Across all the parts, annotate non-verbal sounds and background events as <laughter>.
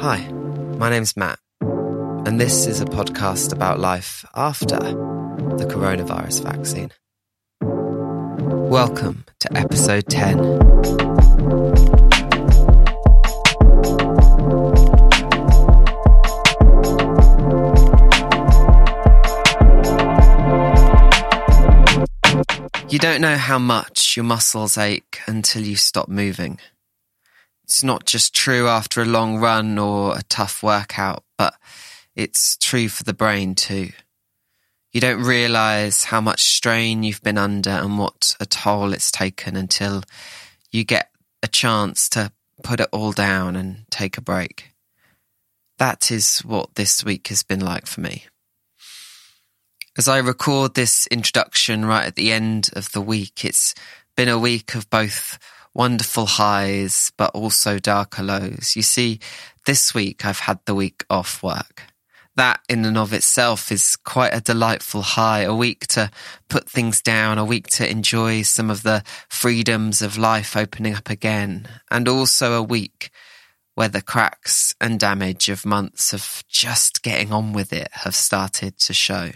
Hi, my name's Matt, and this is a podcast about life after the coronavirus vaccine. Welcome to episode 10. You don't know how much your muscles ache until you stop moving. It's not just true after a long run or a tough workout, but it's true for the brain too. You don't realize how much strain you've been under and what a toll it's taken until you get a chance to put it all down and take a break. That is what this week has been like for me. As I record this introduction right at the end of the week, it's been a week of both wonderful highs, but also darker lows. You see, this week I've had the week off work. That in and of itself is quite a delightful high, a week to put things down, a week to enjoy some of the freedoms of life opening up again, and also a week where the cracks and damage of months of just getting on with it have started to show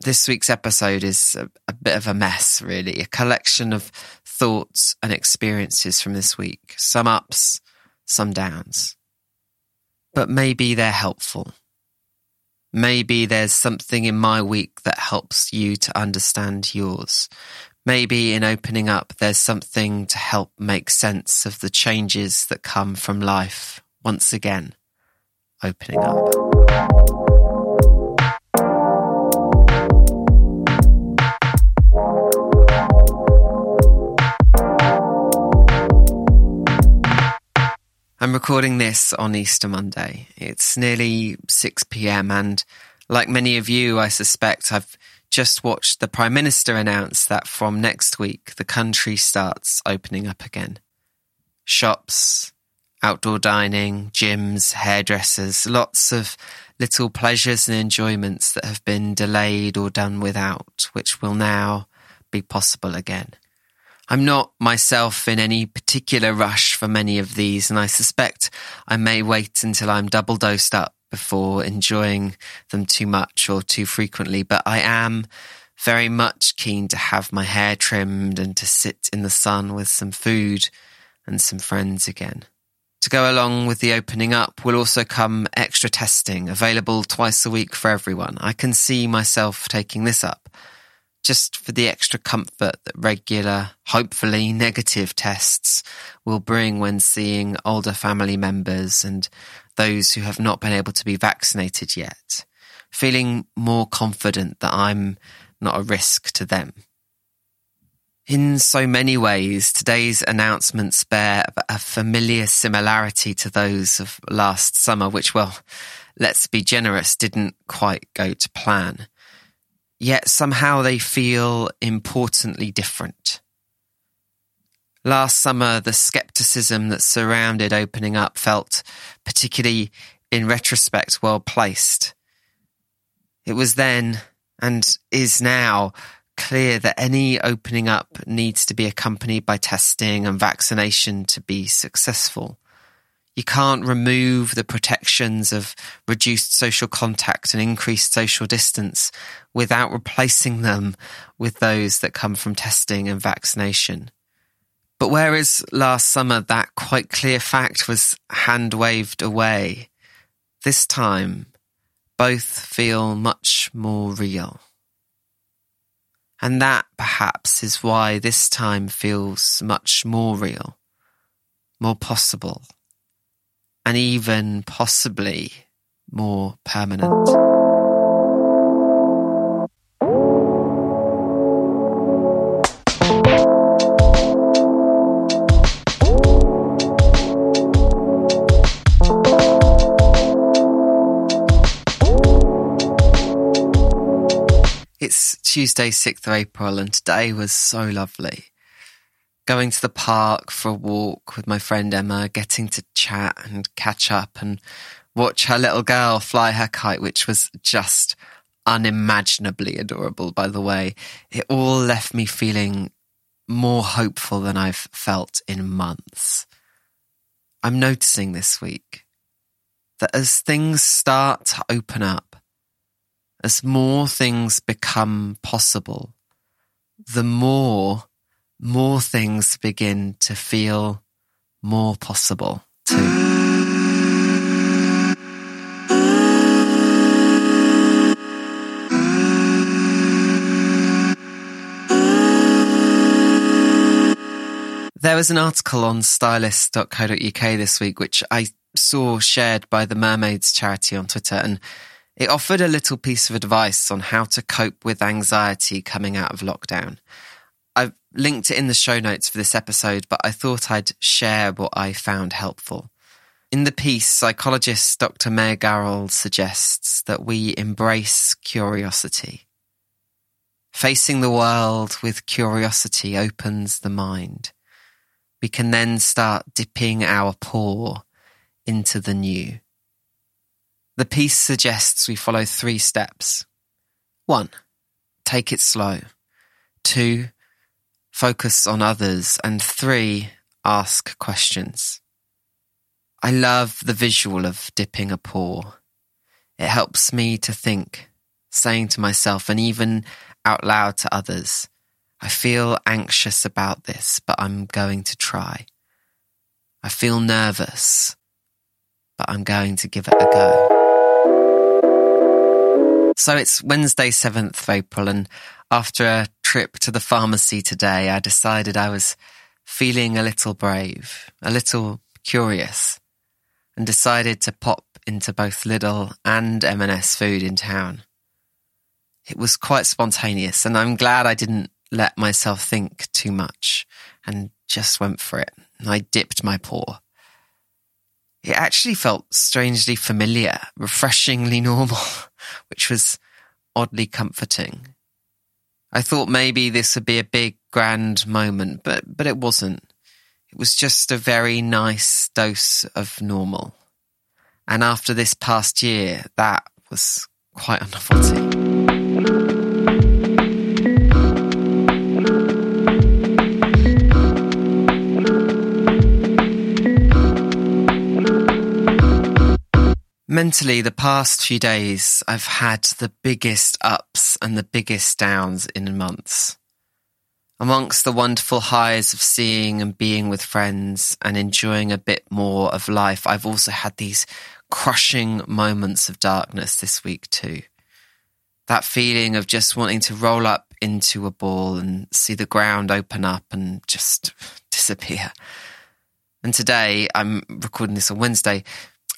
this week's episode is a, a, bit of a mess, really. A collection of thoughts and experiences from this week. Some ups, some downs. But maybe they're helpful. Maybe there's something in my week that helps you to understand yours. Maybe in opening up, there's something to help make sense of the changes that come from life once again opening up. I'm recording this on Easter Monday. It's nearly 6 pm, and like many of you, I suspect I've just watched the Prime Minister announce that from next week the country starts opening up again. Shops, outdoor dining, gyms, hairdressers, lots of little pleasures and enjoyments that have been delayed or done without, which will now be possible again. I'm not myself in any particular rush for many of these, and I suspect I may wait until I'm double dosed up before enjoying them too much or too frequently, but I am very much keen to have my hair trimmed and to sit in the sun with some food and some friends again. To go along with the opening up will also come extra testing available twice a week for everyone. I can see myself taking this up just for the extra comfort that regular, hopefully negative tests will bring when seeing older family members and those who have not been able to be vaccinated yet, feeling more confident that I'm not a risk to them. In so many ways, today's announcements bear a familiar similarity to those of last summer, which, well, let's be generous, didn't quite go to plan yet somehow they feel importantly different. Last summer, the skepticism that surrounded opening up felt, particularly in retrospect, well placed. It was then, and is now, clear that any opening up needs to be accompanied by testing and vaccination to be successful. You can't remove the protections of reduced social contact and increased social distance without replacing them with those that come from testing and vaccination. But whereas last summer that quite clear fact was hand waved away, this time both feel much more real. And that perhaps is why this time feels much more real, more possible and even possibly more permanent. It's Tuesday, 6th of April, and today was so lovely going to the park for a walk with my friend Emma, getting to chat and catch up and watch her little girl fly her kite, which was just unimaginably adorable, by the way. It all left me feeling more hopeful than I've felt in months. I'm noticing this week that as things start to open up, as more things become possible, the more, more things begin to feel more possible too. There was an article on stylist.co.uk this week, which I saw shared by the Mermaids charity on Twitter, and it offered a little piece of advice on how to cope with anxiety coming out of lockdown. I've linked it in the show notes for this episode, but I thought I'd share what I found helpful. In the piece, psychologist Dr. Maya Garrell suggests that we embrace curiosity. Facing the world with curiosity opens the mind. We can then start dipping our paw into the new. The piece suggests we follow three steps. One, take it slow. Two, focus on others. And three, ask questions. I love the visual of dipping a paw. It helps me to think, saying to myself and even out loud to others, I feel anxious about this, but I'm going to try. I feel nervous, but I'm going to give it a go. So it's Wednesday, 7th of April, and after a trip to the pharmacy today, I decided I was feeling a little brave, a little curious, and decided to pop into both Lidl and M&S food in town. It was quite spontaneous, and I'm glad I didn't let myself think too much and just went for it. I dipped my paw. It actually felt strangely familiar, refreshingly <laughs> normal, which was oddly comforting. I thought maybe this would be a big, grand moment, but, but it wasn't. It was just a very nice dose of normal. And after this past year, that was quite a novelty. Mentally, the past few days, I've had the biggest ups and the biggest downs in months. Amongst the wonderful highs of seeing and being with friends and enjoying a bit more of life, I've also had these crushing moments of darkness this week too. That feeling of just wanting to roll up into a ball and see the ground open up and just disappear. And today, I'm recording this on Wednesday,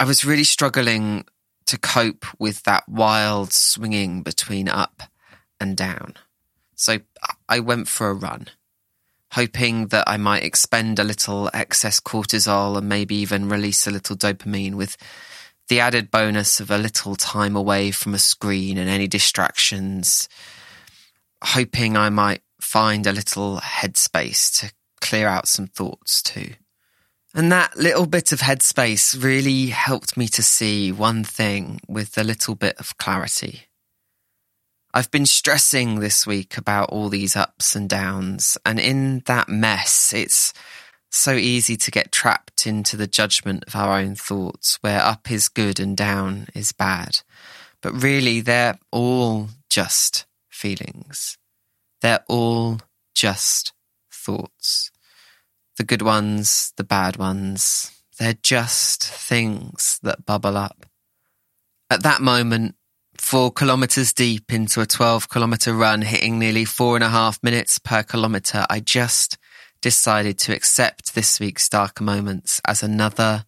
I was really struggling to cope with that wild swinging between up and down. So I went for a run, hoping that I might expend a little excess cortisol and maybe even release a little dopamine with the added bonus of a little time away from a screen and any distractions, hoping I might find a little headspace to clear out some thoughts too. And that little bit of headspace really helped me to see one thing with a little bit of clarity. I've been stressing this week about all these ups and downs, and in that mess, it's so easy to get trapped into the judgment of our own thoughts, where up is good and down is bad. But really, they're all just feelings. They're all just thoughts the good ones, the bad ones. They're just things that bubble up. At that moment, four kilometres deep into a 12 kilometre run, hitting nearly four and a half minutes per kilometre, I just decided to accept this week's darker moments as another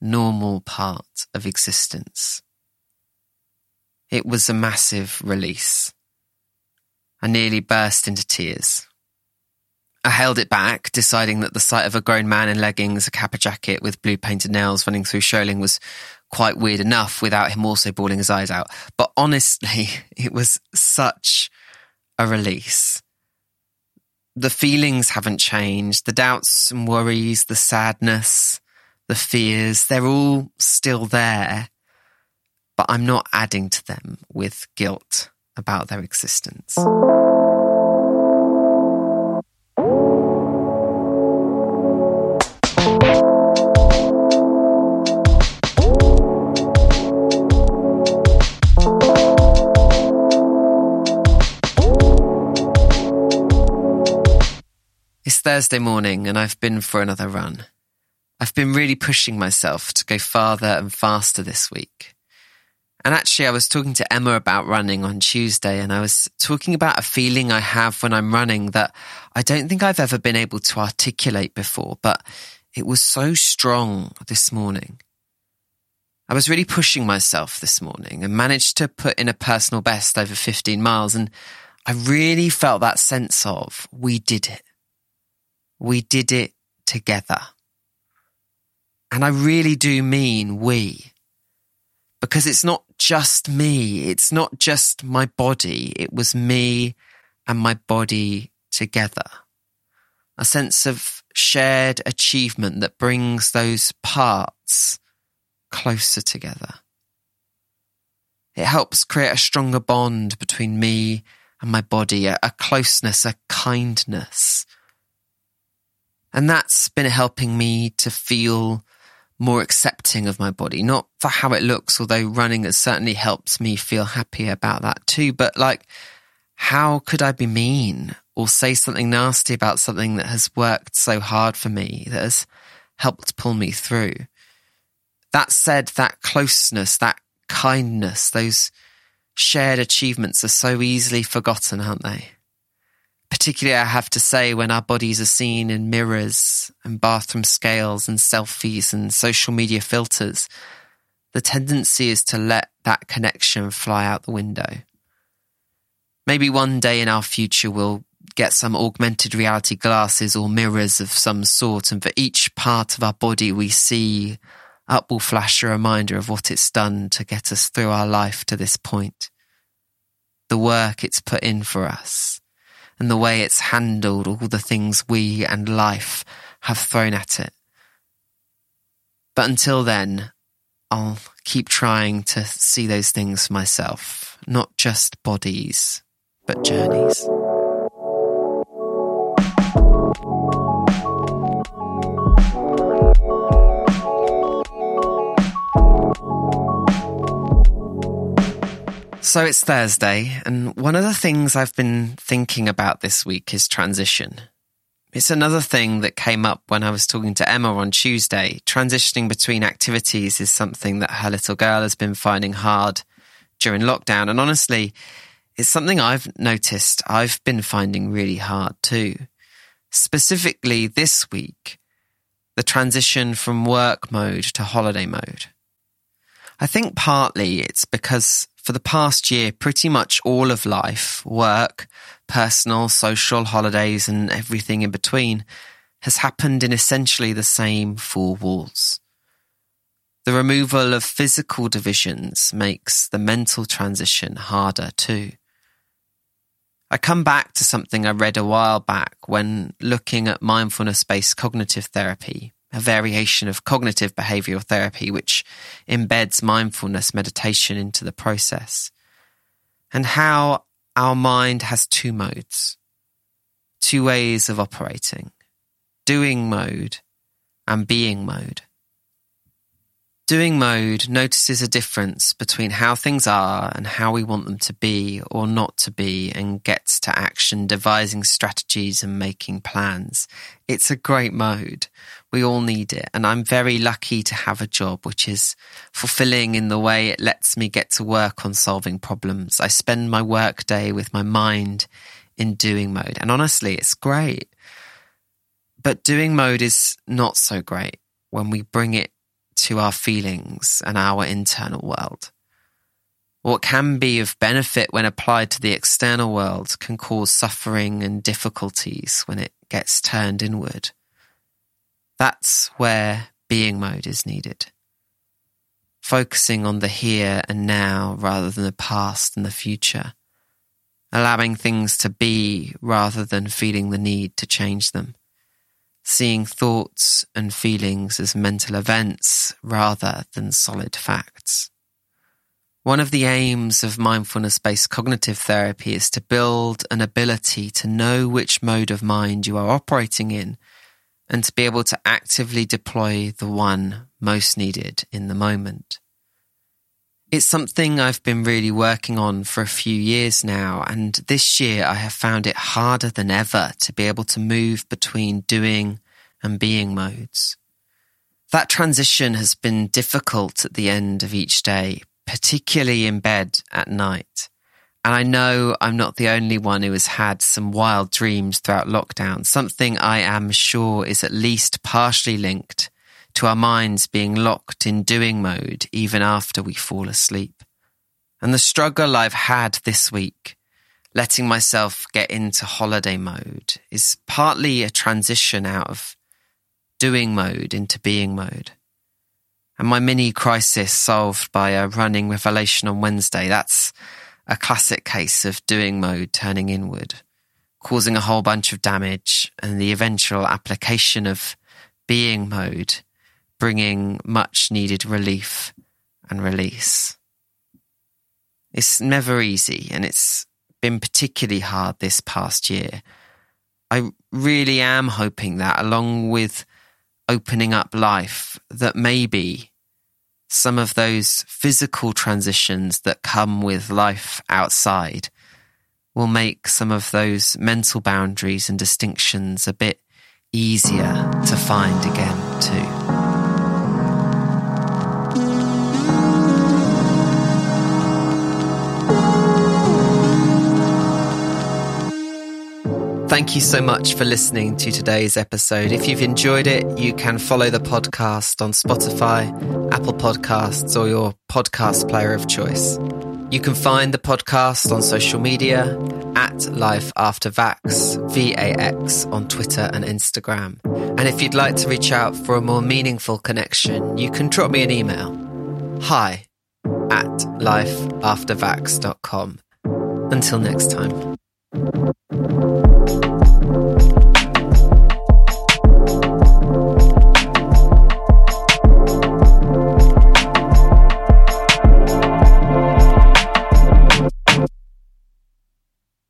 normal part of existence. It was a massive release. I nearly burst into tears. I held it back, deciding that the sight of a grown man in leggings, a kappa jacket with blue painted nails running through Sholing was quite weird enough without him also bawling his eyes out. But honestly, <laughs> it was such a release. The feelings haven't changed. The doubts and worries, the sadness, the fears, they're all still there. But I'm not adding to them with guilt about their existence. Thursday morning and I've been for another run. I've been really pushing myself to go farther and faster this week. And actually, I was talking to Emma about running on Tuesday, and I was talking about a feeling I have when I'm running that I don't think I've ever been able to articulate before, but it was so strong this morning. I was really pushing myself this morning and managed to put in a personal best over 15 miles. And I really felt that sense of we did it. We did it together. And I really do mean we. Because it's not just me. It's not just my body. It was me and my body together. A sense of shared achievement that brings those parts closer together. It helps create a stronger bond between me and my body, a, closeness, a kindness. And that's been helping me to feel more accepting of my body, not for how it looks, although running has certainly helps me feel happier about that too. But like, how could I be mean or say something nasty about something that has worked so hard for me, that has helped pull me through? That said, that closeness, that kindness, those shared achievements are so easily forgotten, aren't they? Particularly, I have to say, when our bodies are seen in mirrors and bathroom scales and selfies and social media filters, the tendency is to let that connection fly out the window. Maybe one day in our future we'll get some augmented reality glasses or mirrors of some sort, and for each part of our body we see up will flash a reminder of what it's done to get us through our life to this point. The work it's put in for us, and the way it's handled all the things we and life have thrown at it. But until then, I'll keep trying to see those things for myself, not just bodies, but journeys. So it's Thursday, and one of the things I've been thinking about this week is transition. It's another thing that came up when I was talking to Emma on Tuesday. Transitioning between activities is something that her little girl has been finding hard during lockdown. And honestly, it's something I've noticed I've been finding really hard too. Specifically this week, the transition from work mode to holiday mode. I think partly it's because for the past year, pretty much all of life, work, personal, social, holidays, and everything in between, has happened in essentially the same four walls. The removal of physical divisions makes the mental transition harder too. I come back to something I read a while back when looking at mindfulness based cognitive therapy a variation of cognitive behavioral therapy which embeds mindfulness meditation into the process, and how our mind has two modes, two ways of operating doing mode and being mode. Doing mode notices a difference between how things are and how we want them to be or not to be and gets to action devising strategies and making plans. It's a great mode. We all need it. And I'm very lucky to have a job which is fulfilling in the way it lets me get to work on solving problems. I spend my work day with my mind in doing mode. And honestly, it's great. But doing mode is not so great when we bring it to our feelings and our internal world. What can be of benefit when applied to the external world can cause suffering and difficulties when it gets turned inward. That's where being mode is needed. Focusing on the here and now rather than the past and the future. Allowing things to be rather than feeling the need to change them seeing thoughts and feelings as mental events rather than solid facts. One of the aims of mindfulness based cognitive therapy is to build an ability to know which mode of mind you are operating in and to be able to actively deploy the one most needed in the moment. It's something I've been really working on for a few years now, and this year I have found it harder than ever to be able to move between doing and being modes. That transition has been difficult at the end of each day, particularly in bed at night. And I know I'm not the only one who has had some wild dreams throughout lockdown, something I am sure is at least partially linked to our minds being locked in doing mode even after we fall asleep. And the struggle I've had this week, letting myself get into holiday mode, is partly a transition out of doing mode into being mode. And my mini crisis solved by a running revelation on Wednesday, that's a classic case of doing mode turning inward, causing a whole bunch of damage and the eventual application of being mode bringing much needed relief and release. It's never easy and it's been particularly hard this past year. I really am hoping that along with opening up life, that maybe some of those physical transitions that come with life outside will make some of those mental boundaries and distinctions a bit easier to find again too. Thank you so much for listening to today's episode. If you've enjoyed it, you can follow the podcast on Spotify, Apple Podcasts, or your podcast player of choice. You can find the podcast on social media at Life After Vax, V-A-X, on Twitter and Instagram. And if you'd like to reach out for a more meaningful connection, you can drop me an email. Hi at lifeaftervax.com. Until next time.